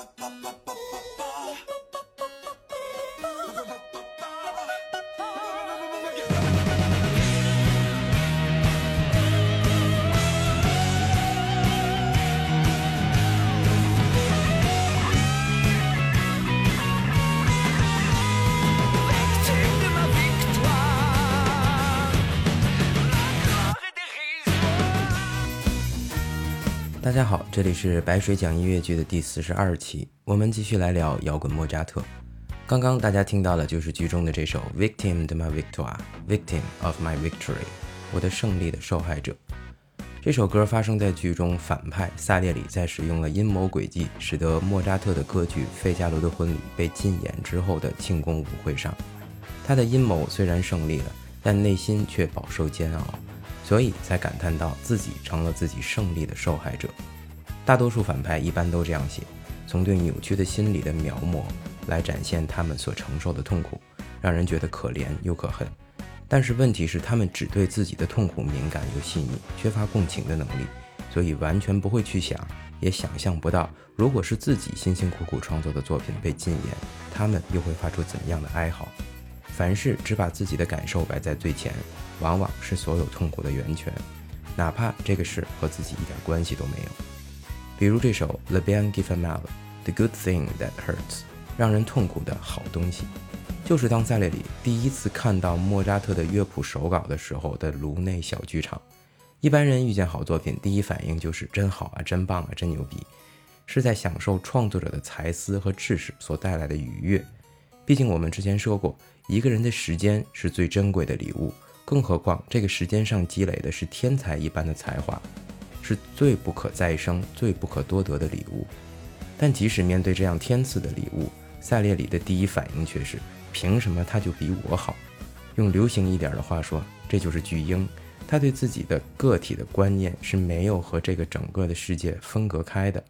pa, pa, pa. 大家好，这里是白水讲音乐剧的第四十二期，我们继续来聊摇滚莫扎特。刚刚大家听到的就是剧中的这首《Victim de ma victoire》，Victim of my victory，我的胜利的受害者。这首歌发生在剧中反派萨列里在使用了阴谋诡计，使得莫扎特的歌剧《费加罗的婚礼》被禁演之后的庆功舞会上。他的阴谋虽然胜利了，但内心却饱受煎熬。所以才感叹到自己成了自己胜利的受害者。大多数反派一般都这样写，从对扭曲的心理的描摹来展现他们所承受的痛苦，让人觉得可怜又可恨。但是问题是，他们只对自己的痛苦敏感又细腻，缺乏共情的能力，所以完全不会去想，也想象不到，如果是自己辛辛苦苦创作的作品被禁言，他们又会发出怎样的哀嚎。凡事只把自己的感受摆在最前。往往是所有痛苦的源泉，哪怕这个事和自己一点关系都没有。比如这首《Le Bien g i f a m a l The Good Thing That Hurts，让人痛苦的好东西，就是当塞列里第一次看到莫扎特的乐谱手稿的时候的颅内小剧场。一般人遇见好作品，第一反应就是真好啊，真棒啊，真牛逼，是在享受创作者的才思和知识所带来的愉悦。毕竟我们之前说过，一个人的时间是最珍贵的礼物。更何况，这个时间上积累的是天才一般的才华，是最不可再生、最不可多得的礼物。但即使面对这样天赐的礼物，赛列里的第一反应却是：凭什么他就比我好？用流行一点的话说，这就是巨婴。他对自己的个体的观念是没有和这个整个的世界分隔开的。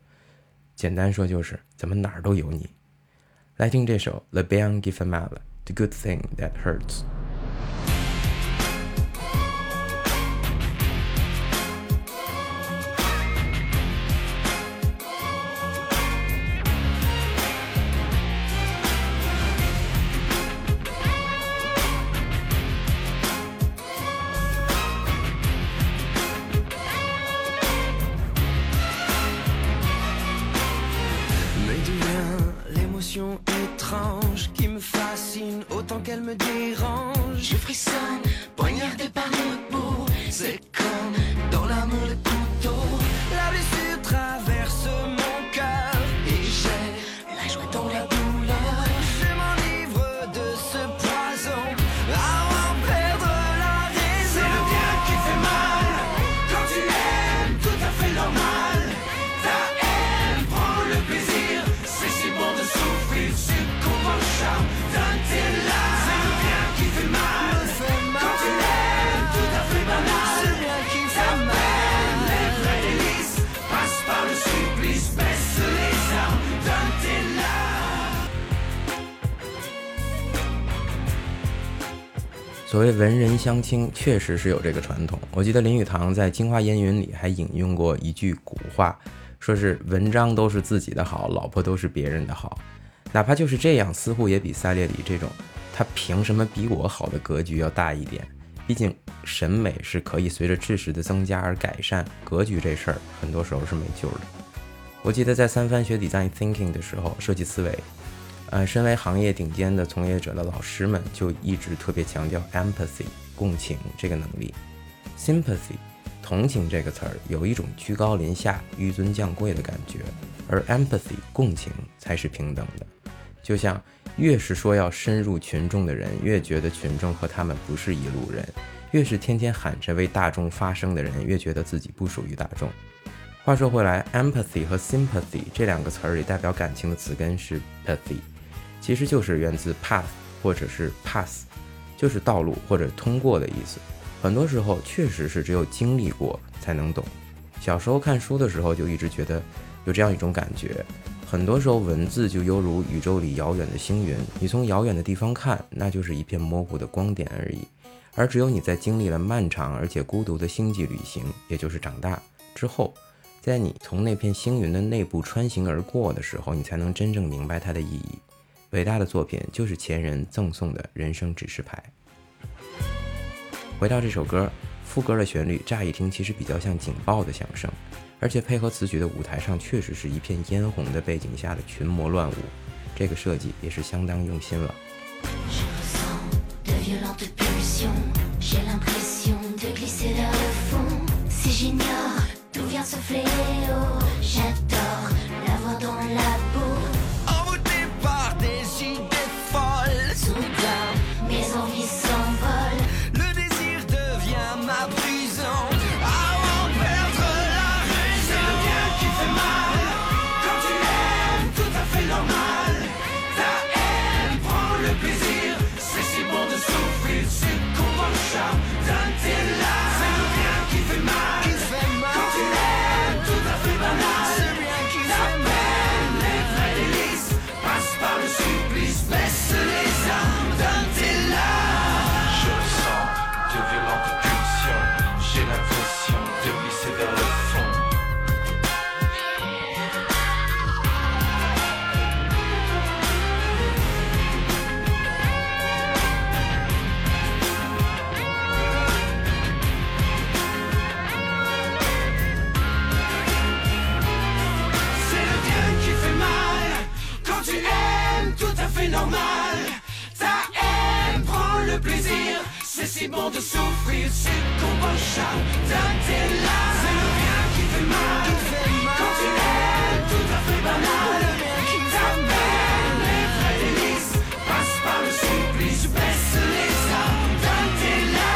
简单说就是：怎么哪儿都有你？来听这首《The Bien qui fait mal》，The Good Thing That Hurts。 所谓文人相轻，确实是有这个传统。我记得林语堂在《京华烟云》里还引用过一句古话，说是文章都是自己的好，老婆都是别人的好。哪怕就是这样，似乎也比萨列里这种他凭什么比我好的格局要大一点。毕竟审美是可以随着知识的增加而改善，格局这事儿很多时候是没救的。我记得在三番学 design thinking 的时候，设计思维。呃，身为行业顶尖的从业者的老师们，就一直特别强调 empathy 共情这个能力，sympathy 同情这个词儿有一种居高临下、纡尊降贵的感觉，而 empathy 共情才是平等的。就像越是说要深入群众的人，越觉得群众和他们不是一路人；越是天天喊着为大众发声的人，越觉得自己不属于大众。话说回来，empathy 和 sympathy 这两个词儿里代表感情的词根是 pathy。其实就是源自 path 或者是 pass，就是道路或者通过的意思。很多时候确实是只有经历过才能懂。小时候看书的时候就一直觉得有这样一种感觉，很多时候文字就犹如宇宙里遥远的星云，你从遥远的地方看，那就是一片模糊的光点而已。而只有你在经历了漫长而且孤独的星际旅行，也就是长大之后，在你从那片星云的内部穿行而过的时候，你才能真正明白它的意义。伟大的作品就是前人赠送的人生指示牌。回到这首歌，副歌的旋律乍一听其实比较像警报的响声，而且配合此曲的舞台上确实是一片嫣红的背景下的群魔乱舞，这个设计也是相当用心了。c'est bon de souffrir, c'est là, c'est le bien qui fait mal. Quand tu tout à fait banal. Qui t'amène les vrais délices, passe par le supplice, baisse les armes. Là.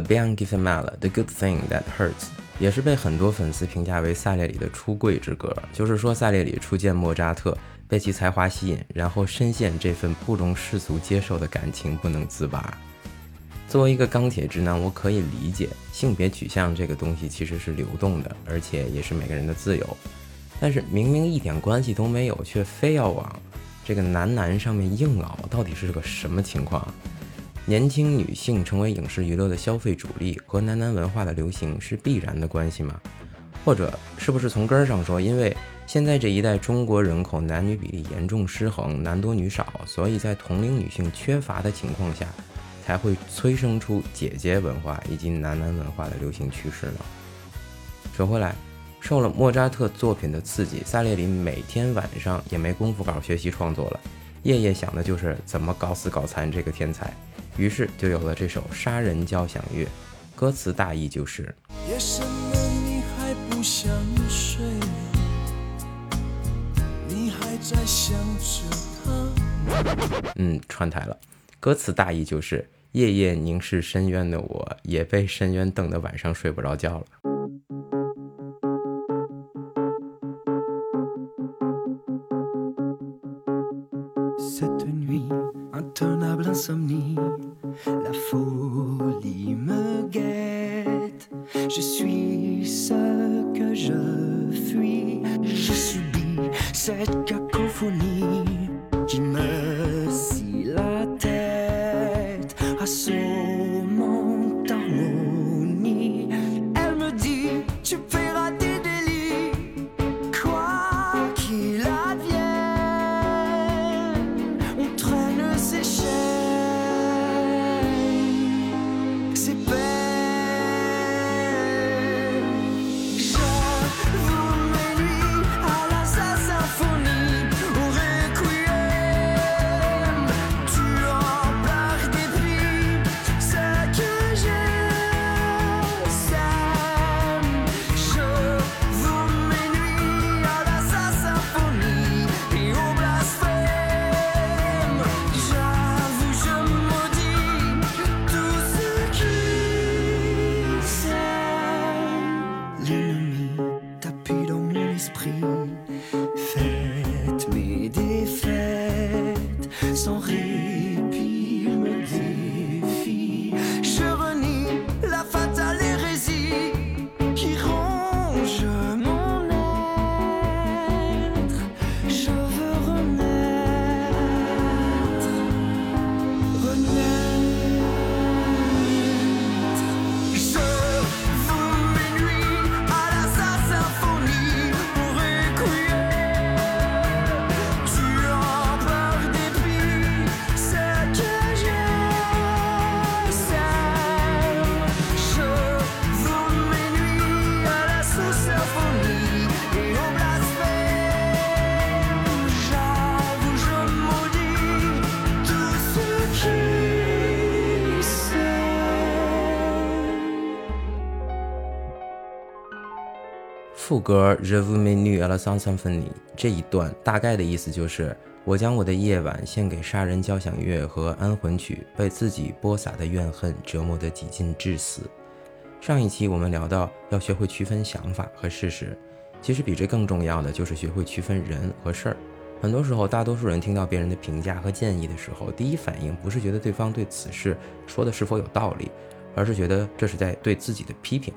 Bien Qui Fait Good Thing That Hurts》也是被很多粉丝评价为萨列里的出柜之歌。就是说，萨列里初见莫扎特，被其才华吸引，然后深陷这份不容世俗接受的感情不能自拔。作为一个钢铁直男，我可以理解性别取向这个东西其实是流动的，而且也是每个人的自由。但是明明一点关系都没有，却非要往这个男男上面硬熬，到底是个什么情况？年轻女性成为影视娱乐的消费主力，和男男文化的流行是必然的关系吗？或者是不是从根儿上说，因为现在这一代中国人口男女比例严重失衡，男多女少，所以在同龄女性缺乏的情况下，才会催生出姐姐文化以及男男文化的流行趋势呢？说回来，受了莫扎特作品的刺激，萨列里每天晚上也没工夫搞学习创作了，夜夜想的就是怎么搞死搞残这个天才。于是就有了这首《杀人交响乐》，歌词大意就是：夜深了，你还不想睡，你还在想着他。嗯，串台了。歌词大意就是：夜夜凝视深渊的我，也被深渊瞪得晚上睡不着觉了。La folie me guette. Je suis ce que je fuis, je subis cette cacophonie Je 副歌 Je vous mets à la s a n s y m p h o n i 这一段大概的意思就是，我将我的夜晚献给杀人交响乐和安魂曲，被自己播撒的怨恨折磨得几近致死。上一期我们聊到要学会区分想法和事实，其实比这更重要的就是学会区分人和事儿。很多时候，大多数人听到别人的评价和建议的时候，第一反应不是觉得对方对此事说的是否有道理，而是觉得这是在对自己的批评。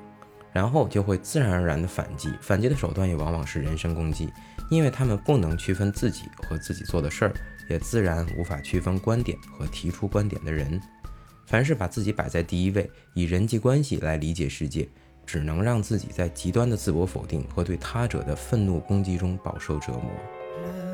然后就会自然而然的反击，反击的手段也往往是人身攻击，因为他们不能区分自己和自己做的事儿，也自然无法区分观点和提出观点的人。凡是把自己摆在第一位，以人际关系来理解世界，只能让自己在极端的自我否定和对他者的愤怒攻击中饱受折磨。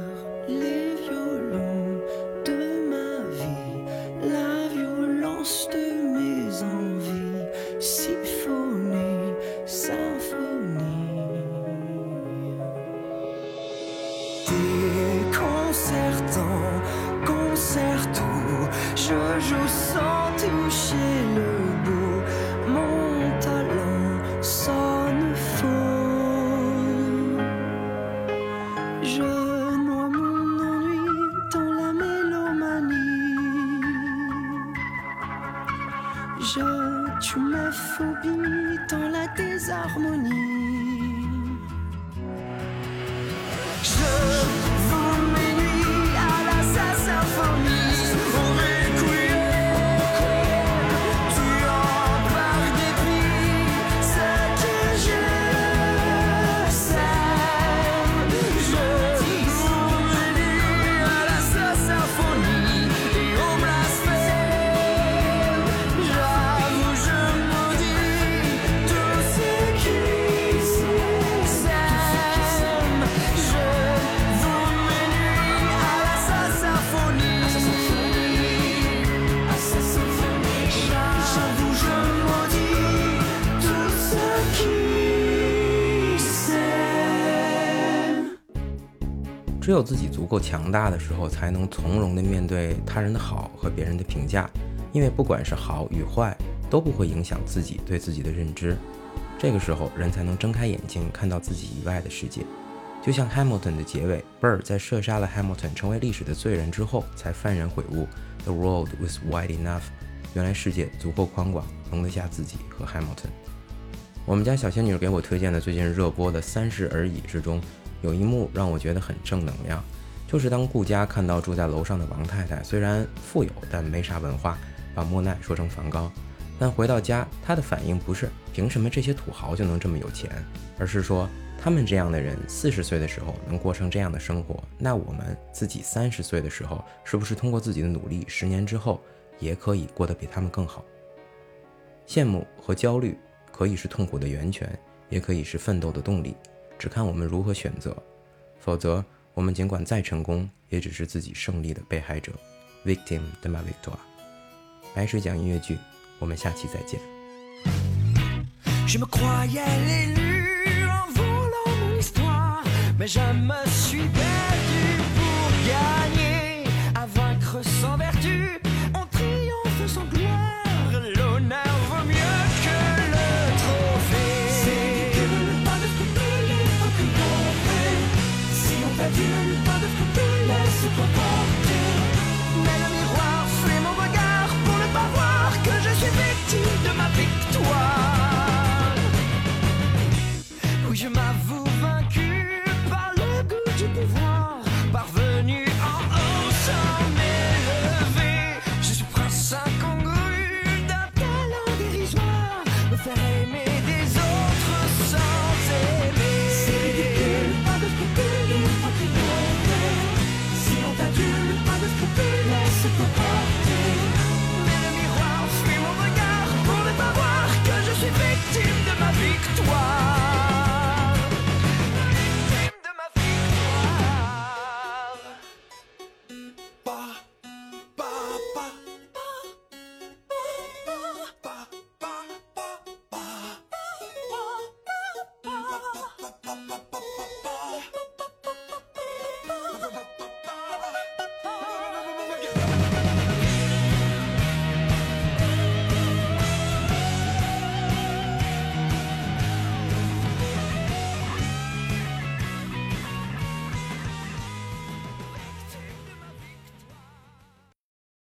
只有自己足够强大的时候，才能从容地面对他人的好和别人的评价，因为不管是好与坏，都不会影响自己对自己的认知。这个时候，人才能睁开眼睛，看到自己以外的世界。就像 Hamilton 的结尾，Bird 在射杀了 Hamilton，成为历史的罪人之后，才幡然悔悟：The world was wide enough。原来世界足够宽广，容得下自己和 Hamilton。我们家小仙女给我推荐的最近热播的《三十而已》之中。有一幕让我觉得很正能量，就是当顾家看到住在楼上的王太太虽然富有，但没啥文化，把莫奈说成梵高。但回到家，他的反应不是凭什么这些土豪就能这么有钱，而是说他们这样的人四十岁的时候能过成这样的生活，那我们自己三十岁的时候，是不是通过自己的努力，十年之后也可以过得比他们更好？羡慕和焦虑可以是痛苦的源泉，也可以是奋斗的动力。只看我们如何选择，否则我们尽管再成功，也只是自己胜利的被害者，victim de ma victoire。白水讲音乐剧，我们下期再见。faire aimer Why?